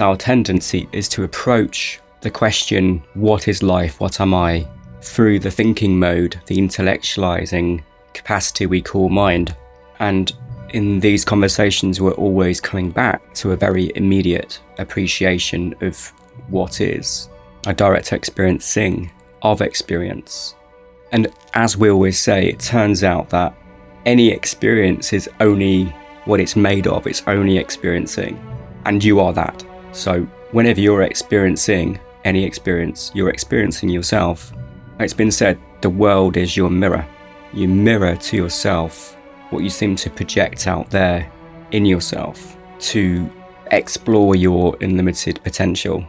Our tendency is to approach the question, what is life? What am I? through the thinking mode, the intellectualizing capacity we call mind. And in these conversations, we're always coming back to a very immediate appreciation of what is, a direct experiencing of experience. And as we always say, it turns out that any experience is only what it's made of, it's only experiencing. And you are that. So whenever you're experiencing any experience, you're experiencing yourself. It's been said the world is your mirror. You mirror to yourself what you seem to project out there in yourself to explore your unlimited potential,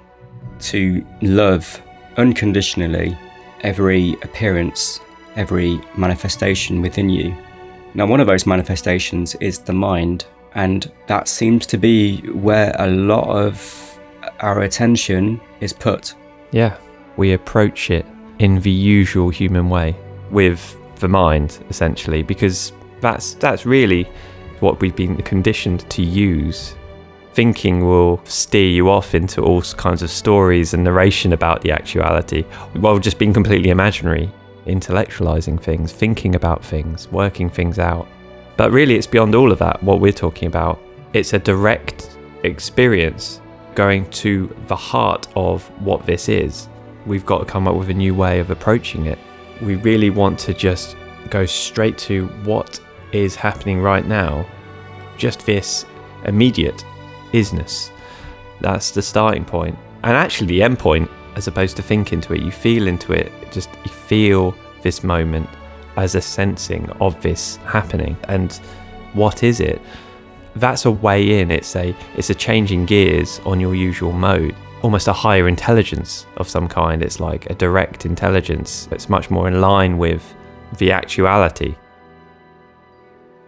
to love unconditionally every appearance, every manifestation within you. Now, one of those manifestations is the mind, and that seems to be where a lot of our attention is put. Yeah, we approach it in the usual human way with the mind, essentially, because that's that's really what we've been conditioned to use. Thinking will steer you off into all kinds of stories and narration about the actuality, while just being completely imaginary, intellectualizing things, thinking about things, working things out. But really, it's beyond all of that, what we're talking about. It's a direct experience going to the heart of what this is we've got to come up with a new way of approaching it. We really want to just go straight to what is happening right now, just this immediate isness. That's the starting point. And actually, the end point, as opposed to think into it, you feel into it, just you feel this moment as a sensing of this happening. And what is it? That's a way in. It's a it's a changing gears on your usual mode almost a higher intelligence of some kind. It's like a direct intelligence. It's much more in line with the actuality.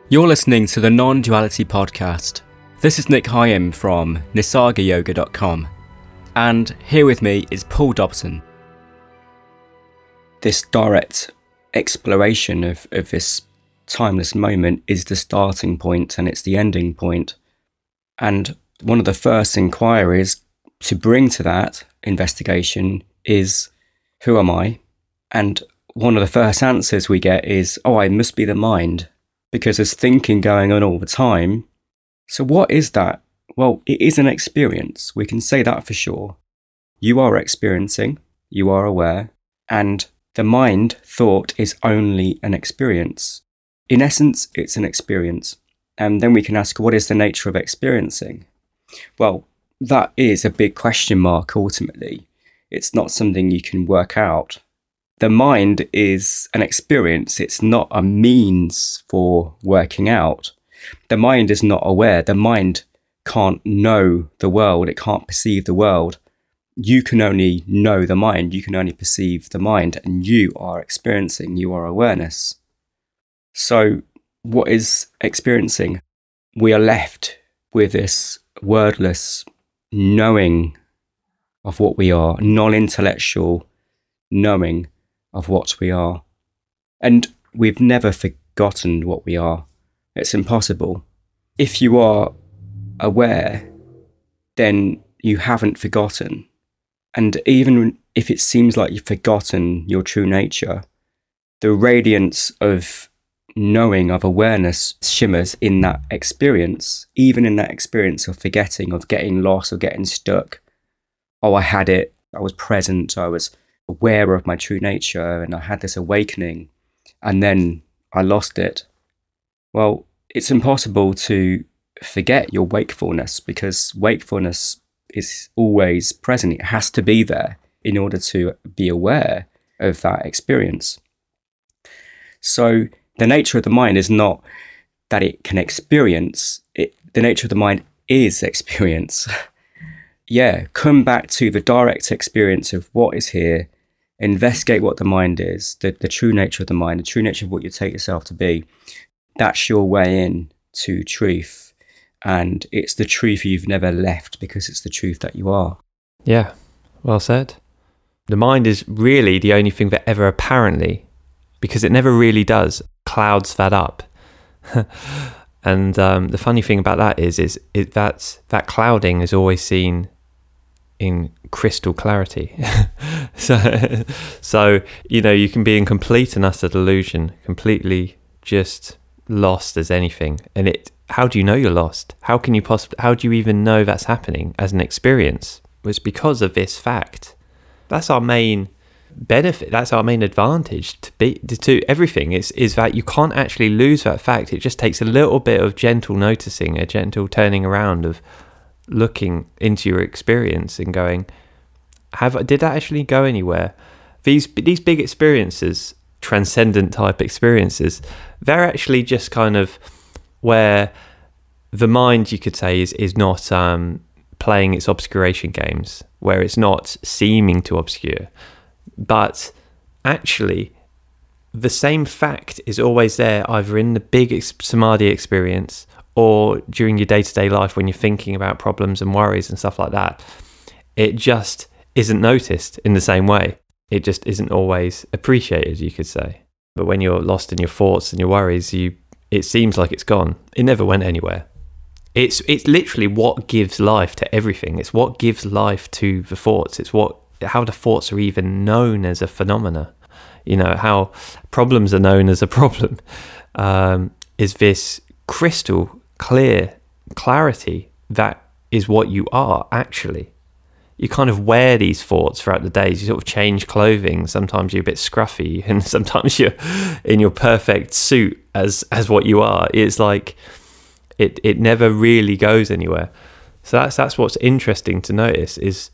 You're listening to the Non Duality Podcast. This is Nic Higham from nisargayoga.com, and here with me is Paul Dobson. This direct exploration of, of this timeless moment is the starting point and it's the ending point. And one of the first inquiries to bring to that investigation is who am I? And one of the first answers we get is, oh, I must be the mind, because there's thinking going on all the time. So, what is that? Well, it is an experience. We can say that for sure. You are experiencing, you are aware, and the mind thought is only an experience. In essence, it's an experience. And then we can ask, what is the nature of experiencing? Well, that is a big question mark ultimately. It's not something you can work out. The mind is an experience, it's not a means for working out. The mind is not aware. The mind can't know the world, it can't perceive the world. You can only know the mind, you can only perceive the mind, and you are experiencing, you are awareness. So, what is experiencing? We are left with this wordless knowing of what we are, non intellectual knowing of what we are. And we've never forgotten what we are. It's impossible. If you are aware, then you haven't forgotten. And even if it seems like you've forgotten your true nature, the radiance of knowing of awareness shimmers in that experience, even in that experience of forgetting, of getting lost, or getting stuck. Oh, I had it. I was present. I was aware of my true nature and I had this awakening and then I lost it. Well, it's impossible to forget your wakefulness because wakefulness is always present. It has to be there in order to be aware of that experience. So the nature of the mind is not that it can experience it the nature of the mind is experience yeah come back to the direct experience of what is here investigate what the mind is the, the true nature of the mind the true nature of what you take yourself to be that's your way in to truth and it's the truth you've never left because it's the truth that you are yeah well said the mind is really the only thing that ever apparently because it never really does clouds that up. and um, the funny thing about that is, is it, that that clouding is always seen in crystal clarity. so, so you know, you can be in complete and utter delusion, completely just lost as anything. And it, how do you know you're lost? How can you possibly? How do you even know that's happening as an experience? It's because of this fact. That's our main benefit. That's our main advantage to be to everything. Is is that you can't actually lose that fact. It just takes a little bit of gentle noticing, a gentle turning around of looking into your experience and going, have did that actually go anywhere? These these big experiences, transcendent type experiences, they're actually just kind of where the mind, you could say, is is not um, playing its obscuration games, where it's not seeming to obscure, but actually the same fact is always there, either in the big samadhi experience or during your day to day life when you're thinking about problems and worries and stuff like that. It just isn't noticed in the same way. It just isn't always appreciated, you could say. But when you're lost in your thoughts and your worries, you it seems like it's gone. It never went anywhere. It's it's literally what gives life to everything. It's what gives life to the thoughts. It's what how the thoughts are even known as a phenomena. You know how problems are known as a problem. Um, is this crystal clear clarity that is what you are actually? You kind of wear these thoughts throughout the days. You sort of change clothing. Sometimes you're a bit scruffy, and sometimes you're in your perfect suit as as what you are. It's like it it never really goes anywhere. So that's that's what's interesting to notice is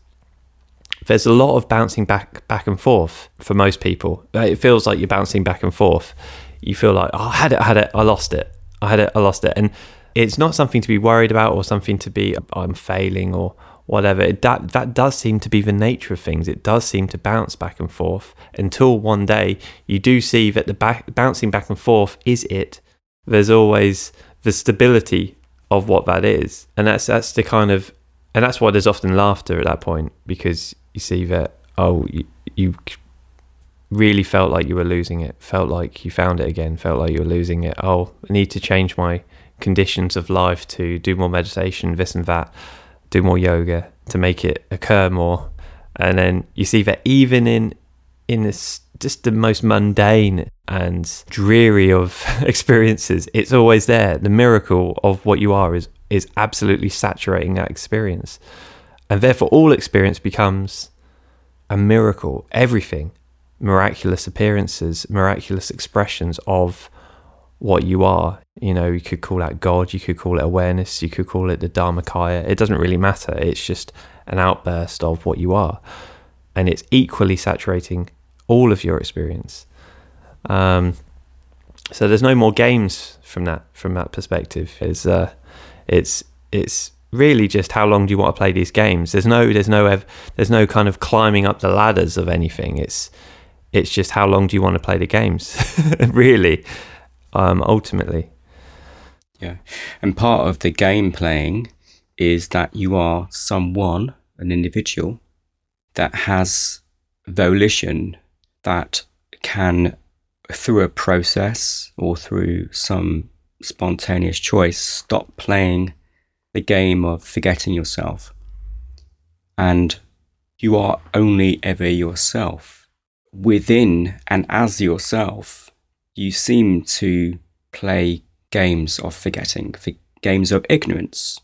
there's a lot of bouncing back back and forth for most people. It feels like you're bouncing back and forth. You feel like oh, I had it, I had it, I lost it, I had it, I lost it, and it's not something to be worried about or something to be I'm failing or whatever. It, that that does seem to be the nature of things. It does seem to bounce back and forth until one day you do see that the back, bouncing back and forth is it. There's always the stability of what that is, and that's that's the kind of and that's why there's often laughter at that point because you see that oh you, you really felt like you were losing it, felt like you found it again, felt like you were losing it. Oh, I need to change my conditions of life to do more meditation, this and that do more yoga to make it occur more. And then you see that even in in this just the most mundane and dreary of experiences, it's always there. The miracle of what you are is is absolutely saturating that experience. And therefore all experience becomes a miracle. Everything. Miraculous appearances, miraculous expressions of what you are. You know, you could call that God, you could call it awareness, you could call it the Dharmakaya. It doesn't really matter. It's just an outburst of what you are. And it's equally saturating all of your experience. Um, so there's no more games from that from that perspective. It's uh, it's it's really just how long do you want to play these games? There's no there's no there's no kind of climbing up the ladders of anything. It's it's just how long do you want to play the games? really um, ultimately. Yeah. And part of the game playing is that you are someone, an individual, that has volition that can, through a process or through some spontaneous choice, stop playing the game of forgetting yourself. And you are only ever yourself. Within and as yourself, you seem to play games of forgetting, for games of ignorance.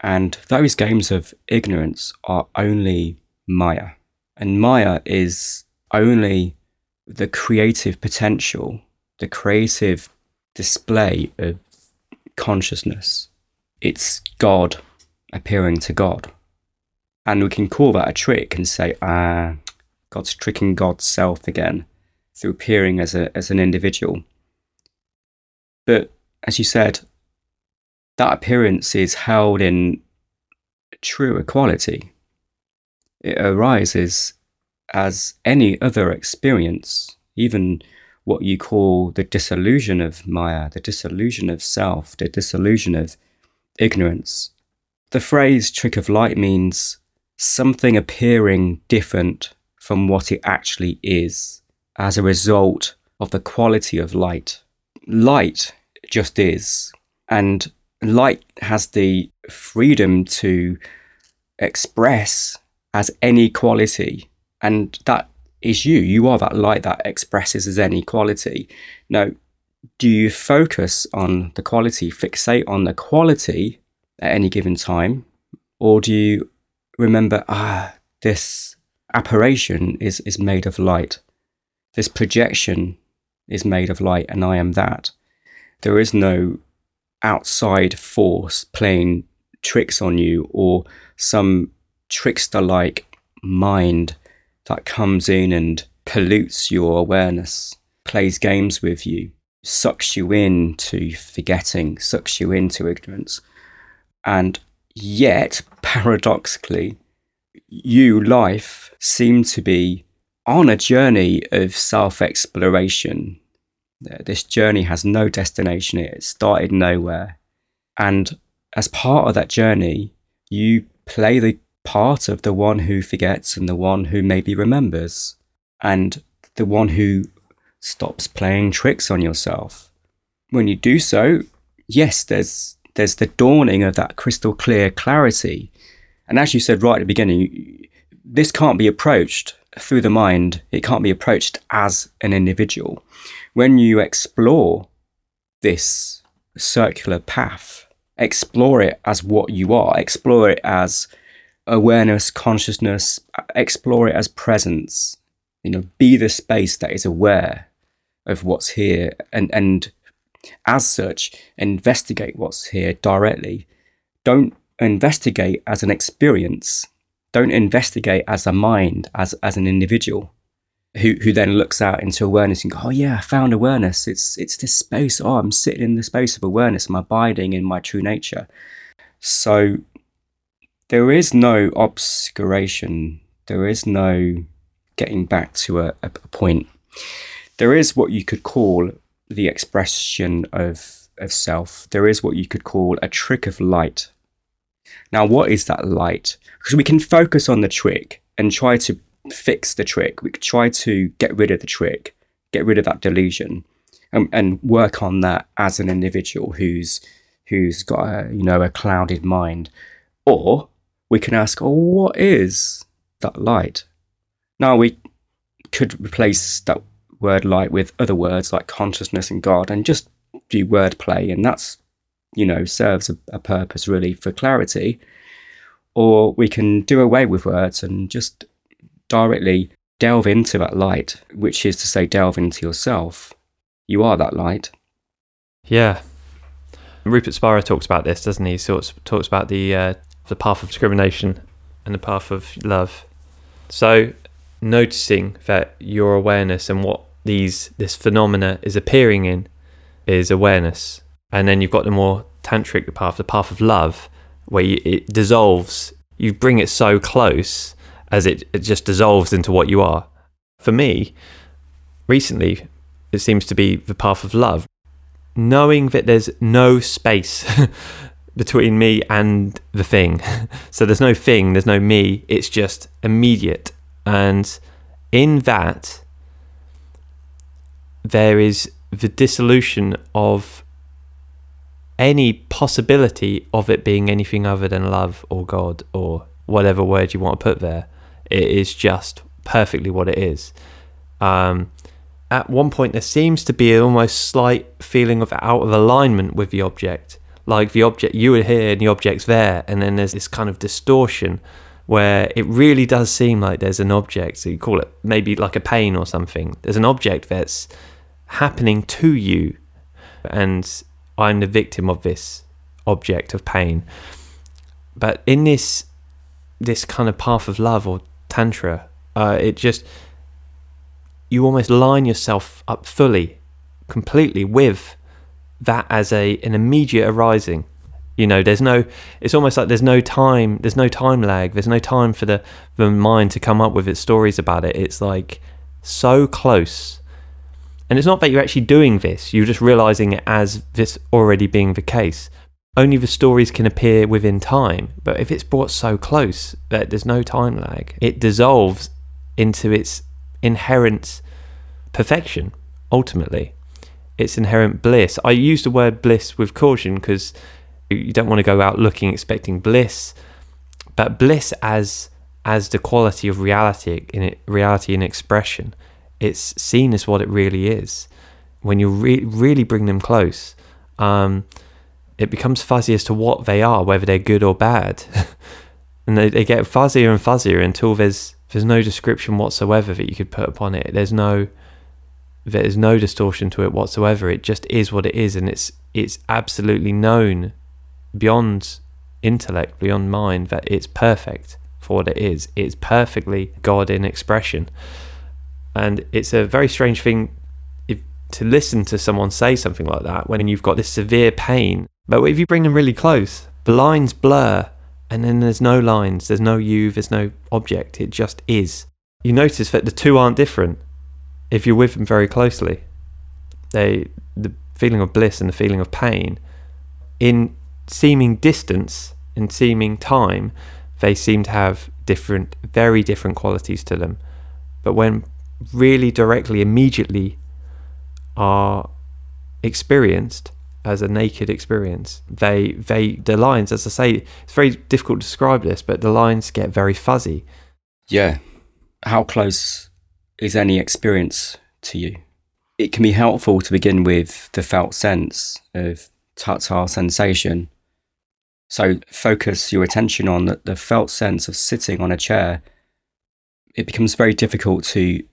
And those games of ignorance are only Maya. And Maya is only the creative potential, the creative display of consciousness. It's God appearing to God. And we can call that a trick and say, ah, God's tricking God's self again through appearing as a as an individual. But as you said, that appearance is held in true equality. It arises as any other experience, even what you call the disillusion of Maya, the disillusion of self, the disillusion of ignorance. The phrase trick of light means something appearing different from what it actually is as a result of the quality of light. Light just is. And light has the freedom to express as any quality. And that is you. You are that light that expresses as any quality. Now, do you focus on the quality, fixate on the quality at any given time? Or do you remember, ah, this apparition is, is made of light? This projection is made of light, and I am that. There is no outside force playing tricks on you or some trickster like mind that comes in and pollutes your awareness, plays games with you, sucks you into forgetting, sucks you into ignorance. And yet, paradoxically, you, life, seem to be on a journey of self exploration. This journey has no destination, it started nowhere. And as part of that journey, you play the part of the one who forgets and the one who maybe remembers, and the one who stops playing tricks on yourself. When you do so, yes, there's there's the dawning of that crystal clear clarity. And as you said right at the beginning, this can't be approached through the mind. It can't be approached as an individual. When you explore this circular path, explore it as what you are, explore it as awareness, consciousness, explore it as presence. You know, be the space that is aware of what's here and, and as such, investigate what's here directly. Don't investigate as an experience. Don't investigate as a mind, as, as an individual who, who then looks out into awareness and go, oh yeah, I found awareness. It's, it's this space. Oh, I'm sitting in the space of awareness. I'm abiding in my true nature. So there is no obscuration. There is no getting back to a, a point. There is what you could call the expression of, of self. There is what you could call a trick of light. Now, what is that light? Because we can focus on the trick and try to fix the trick. We try to get rid of the trick, get rid of that delusion, and, and work on that as an individual who's who's got a you know a clouded mind. Or we can ask, oh, what is that light? Now we could replace that word light with other words like consciousness and God and just do wordplay, and that's, you know, serves a, a purpose really for clarity. Or we can do away with words and just directly delve into that light, which is to say, delve into yourself. You are that light. Yeah. Rupert Spira talks about this, doesn't he? Sort of talks about the uh, the path of discrimination and the path of love. So, noticing that your awareness and what these this phenomena is appearing in is awareness, and then you've got the more tantric path, the path of love, where you, it dissolves. You bring it so close as it, it just dissolves into what you are. For me, recently, it seems to be the path of love, knowing that there's no space between me and the thing. so there's no thing, there's no me, it's just immediate. And in that, there is the dissolution of any possibility of it being anything other than love or God or whatever word you want to put there. It is just perfectly what it is. Um, at one point, there seems to be an almost slight feeling of out of alignment with the object like the object you are here and the object's there and then there's this kind of distortion where it really does seem like there's an object so you call it maybe like a pain or something there's an object that's happening to you and i'm the victim of this object of pain. But in this this kind of path of love or tantra uh, it just you almost line yourself up fully completely with that as a an immediate arising. You know there's no it's almost like there's no time there's no time lag. There's no time for the the mind to come up with its stories about it. It's like so close and it's not that you're actually doing this you're just realizing it as this already being the case only the stories can appear within time but if it's brought so close that there's no time lag it dissolves into its inherent perfection ultimately its inherent bliss. I use the word bliss with caution because you don't want to go out looking expecting bliss, but bliss as as the quality of reality in it, reality in expression. It's seen as what it really is. When you re- really bring them close, um, it becomes fuzzy as to what they are, whether they're good or bad, and they, they get fuzzier and fuzzier until there's there's no description whatsoever that you could put upon it. There's no there's no distortion to it whatsoever. It just is what it is, and it's it's absolutely known beyond intellect, beyond mind, that it's perfect for what it is. It's perfectly God in expression. And it's a very strange thing if, to listen to someone say something like that when you've got this severe pain. But if you bring them really close, the lines blur, and then there's no lines, there's no you, there's no object, it just is. You notice that the two aren't different if you're with them very closely. They, the feeling of bliss and the feeling of pain, in seeming distance and seeming time, they seem to have different, very different qualities to them. But when really directly, immediately are experienced as a naked experience, they, they, the lines, as I say, it's very difficult to describe this, but the lines get very fuzzy. Yeah. How close is any experience to you? It can be helpful to begin with the felt sense of tactile sensation so focus your attention on the, the felt sense of sitting on a chair. It becomes very difficult to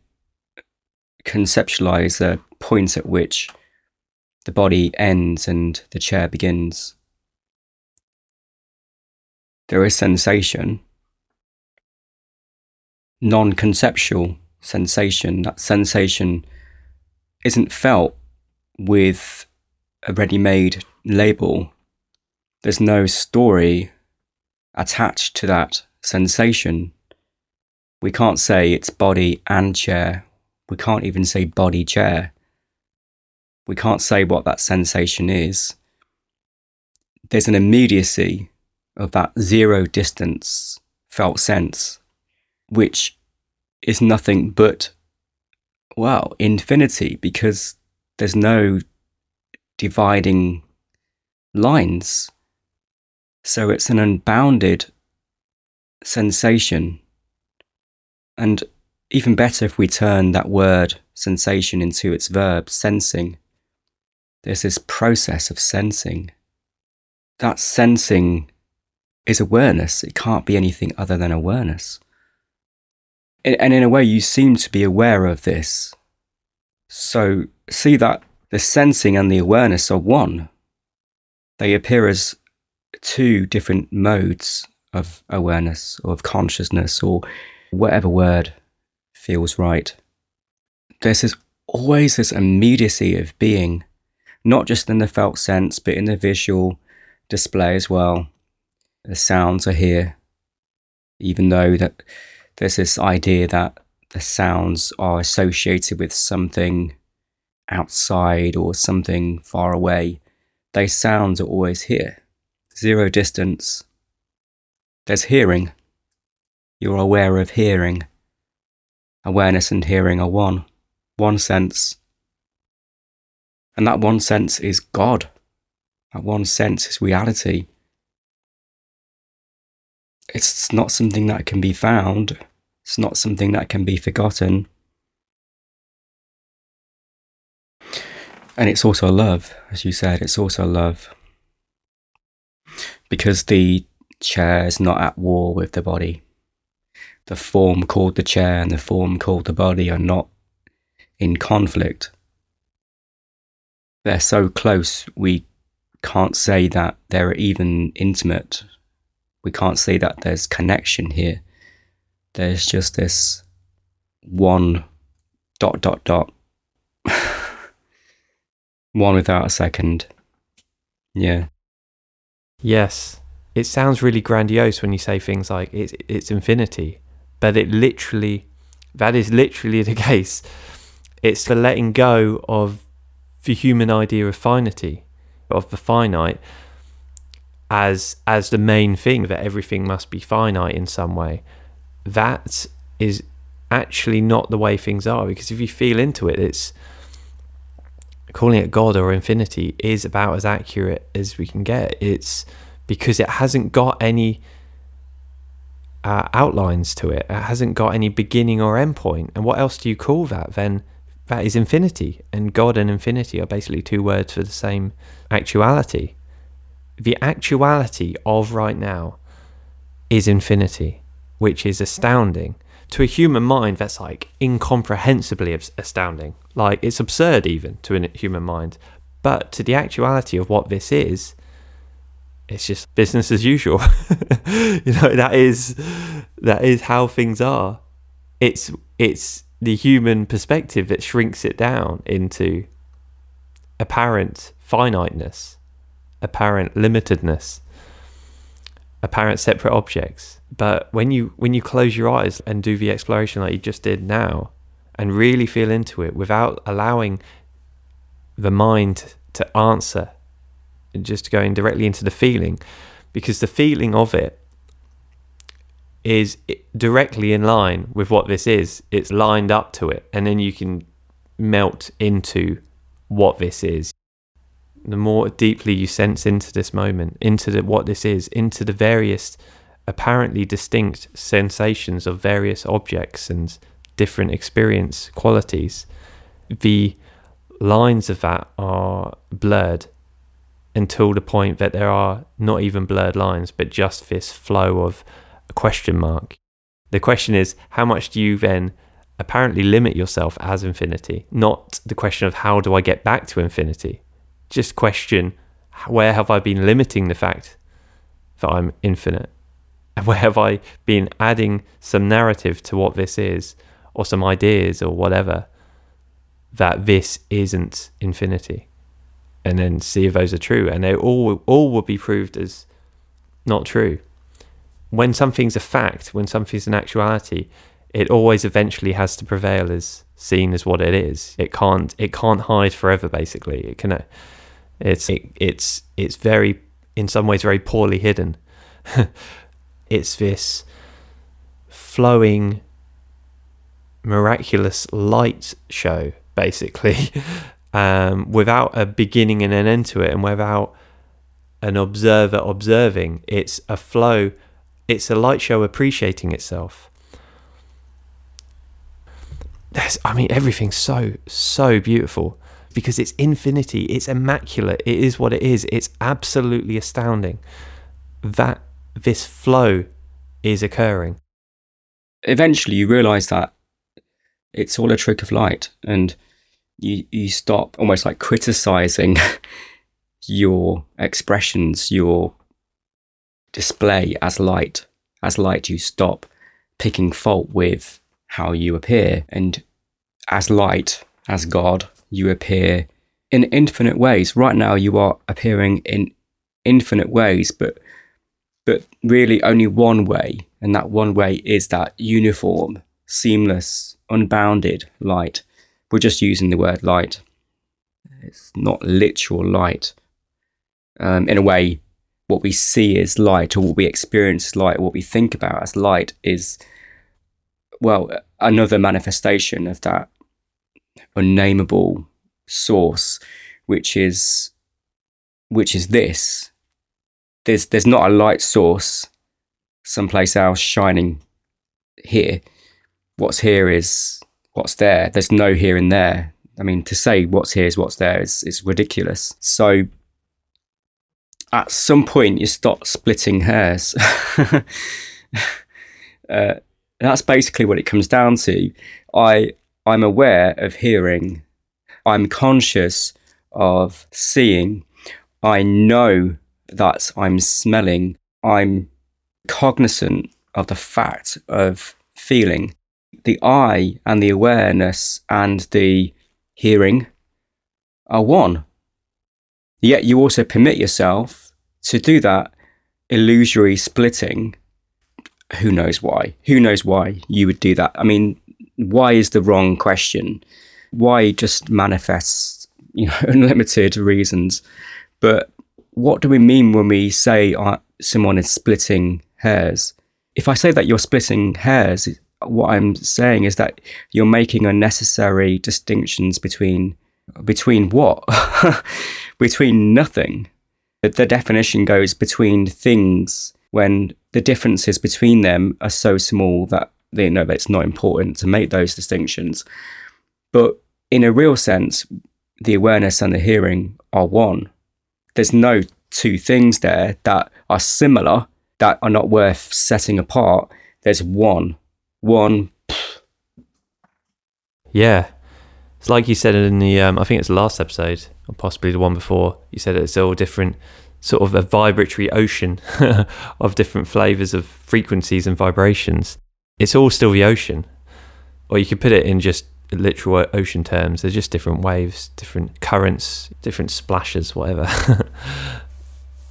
conceptualize the point at which the body ends and the chair begins. There is sensation, non conceptual sensation. That sensation isn't felt with a ready made label there's no story attached to that sensation. We can't say it's body and chair. We can't even say body chair. We can't say what that sensation is. There's an immediacy of that zero distance felt sense, which is nothing but, well, infinity because there's no dividing lines. So it's an unbounded sensation. And even better if we turn that word sensation into its verb, sensing. There's this process of sensing. That sensing is awareness. It can't be anything other than awareness. And in a way, you seem to be aware of this. So see that the sensing and the awareness are one. They appear as two different modes of awareness or of consciousness or whatever word feels right. There's this, always this immediacy of being, not just in the felt sense, but in the visual display as well. The sounds are here, even though that there's this idea that the sounds are associated with something outside or something far away. Those sounds are always here zero distance. There's hearing. You're aware of hearing. Awareness and hearing are one, one sense. And that one sense is God. That one sense is reality. It's not something that can be found. It's not something that can be forgotten. And it's also love, as you said, it's also love because the chair is not at war with the body. The form called the chair and the form called the body are not in conflict. They're so close, we can't say that they're even intimate. We can't say that there's connection here. There's just this one dot dot dot. one without a second. Yeah. Yes, it sounds really grandiose when you say things like it's it's infinity, but it literally that is literally the case. It's the letting go of the human idea of finity, of the finite, as as the main thing that everything must be finite in some way. That is actually not the way things are because if you feel into it, it's calling it God or infinity is about as accurate as we can get. It's because it hasn't got any uh, outlines to it. It hasn't got any beginning or end point. And what else do you call that? Then that is infinity. And God and infinity are basically two words for the same actuality. The actuality of right now is infinity, which is astounding. To a human mind, that's like incomprehensibly astounding. Like it's absurd even to a human mind. But to the actuality of what this is, it's just business as usual. you know, that is that is how things are. It's it's the human perspective that shrinks it down into apparent finiteness, apparent limitedness, apparent separate objects. But when you when you close your eyes and do the exploration like you just did now, and really feel into it without allowing the mind to answer just going directly into the feeling because the feeling of it is directly in line with what this is. It's lined up to it, and then you can melt into what this is. The more deeply you sense into this moment, into the, what this is, into the various apparently distinct sensations of various objects and different experience qualities, the lines of that are blurred until the point that there are not even blurred lines, but just this flow of a question mark. The question is, how much do you then apparently limit yourself as infinity? Not the question of how do I get back to infinity. Just question, where have I been limiting the fact that I'm infinite? And where have I been adding some narrative to what this is, or some ideas, or whatever, that this isn't infinity? And then see if those are true. And they all all will be proved as not true. When something's a fact, when something's an actuality, it always eventually has to prevail as seen as what it is. It can't it can't hide forever. Basically, it can. It's it, it's it's very in some ways very poorly hidden. it's this flowing miraculous light show basically um, without a beginning and an end to it, and without an observer observing. It's a flow. It's a light show appreciating itself. I mean, everything's so so beautiful because it's infinity. It's immaculate. It is what it is. It's absolutely astounding that this flow is occurring. Eventually, you realize that it's all a trick of light, and you you stop almost like criticizing your expressions, your display as light. As light, you stop picking fault with how you appear, and as light, as God, you appear in infinite ways. Right now, you are appearing in infinite ways, but but really only one way, and that one way is that uniform, seamless, unbounded light we're just using the word light. It's not literal light. Um, in a way, what we see as light, or what we experience as light, or what we think about as light, is well another manifestation of that unnameable source, which is which is this. There's there's not a light source someplace else shining here. What's here is what's there. There's no here and there. I mean, to say what's here is what's there is, is ridiculous. So at some point, you stop splitting hairs. uh, that's basically what it comes down to. I I'm aware of hearing. I'm conscious of seeing. I know that I'm smelling. I'm cognizant of the fact of feeling the eye and the awareness and the hearing are one. Yet you also permit yourself to do that illusory splitting. Who knows why? Who knows why you would do that? I mean, why is the wrong question? Why just manifests, you know, unlimited reasons? But what do we mean when we say uh, someone is splitting hairs? If I say that you're splitting hairs, what I'm saying is that you're making unnecessary distinctions between between what? between nothing. The definition goes between things when the differences between them are so small that they know that it's not important to make those distinctions. But in a real sense, the awareness and the hearing are one. There's no two things there that are similar that are not worth setting apart. There's one. One. Yeah. It's like you said in the, um, I think it's the last episode, or possibly the one before, you said it's all different, sort of a vibratory ocean of different flavors of frequencies and vibrations. It's all still the ocean. Or you could put it in just literal ocean terms. There's just different waves, different currents, different splashes, whatever.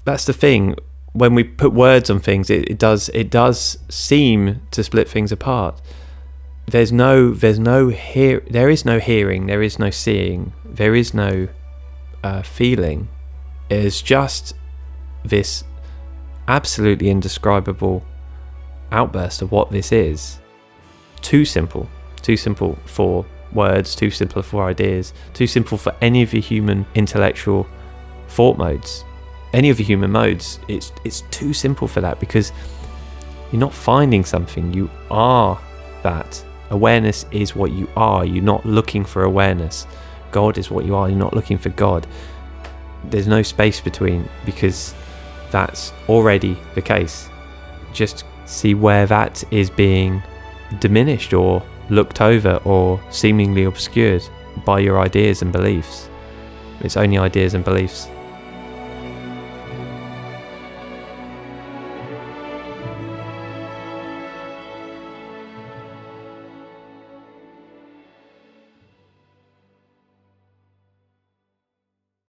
That's the thing. When we put words on things, it, it does it does seem to split things apart. There's no there's no hear there is no hearing there is no seeing there is no uh, feeling. It is just this absolutely indescribable outburst of what this is. Too simple too simple for words too simple for ideas too simple for any of the human intellectual thought modes any of the human modes it's it's too simple for that because you're not finding something you are that Awareness is what you are. You're not looking for awareness. God is what you are. You're not looking for God. There's no space between because that's already the case. Just see where that is being diminished or looked over or seemingly obscured by your ideas and beliefs. It's only ideas and beliefs.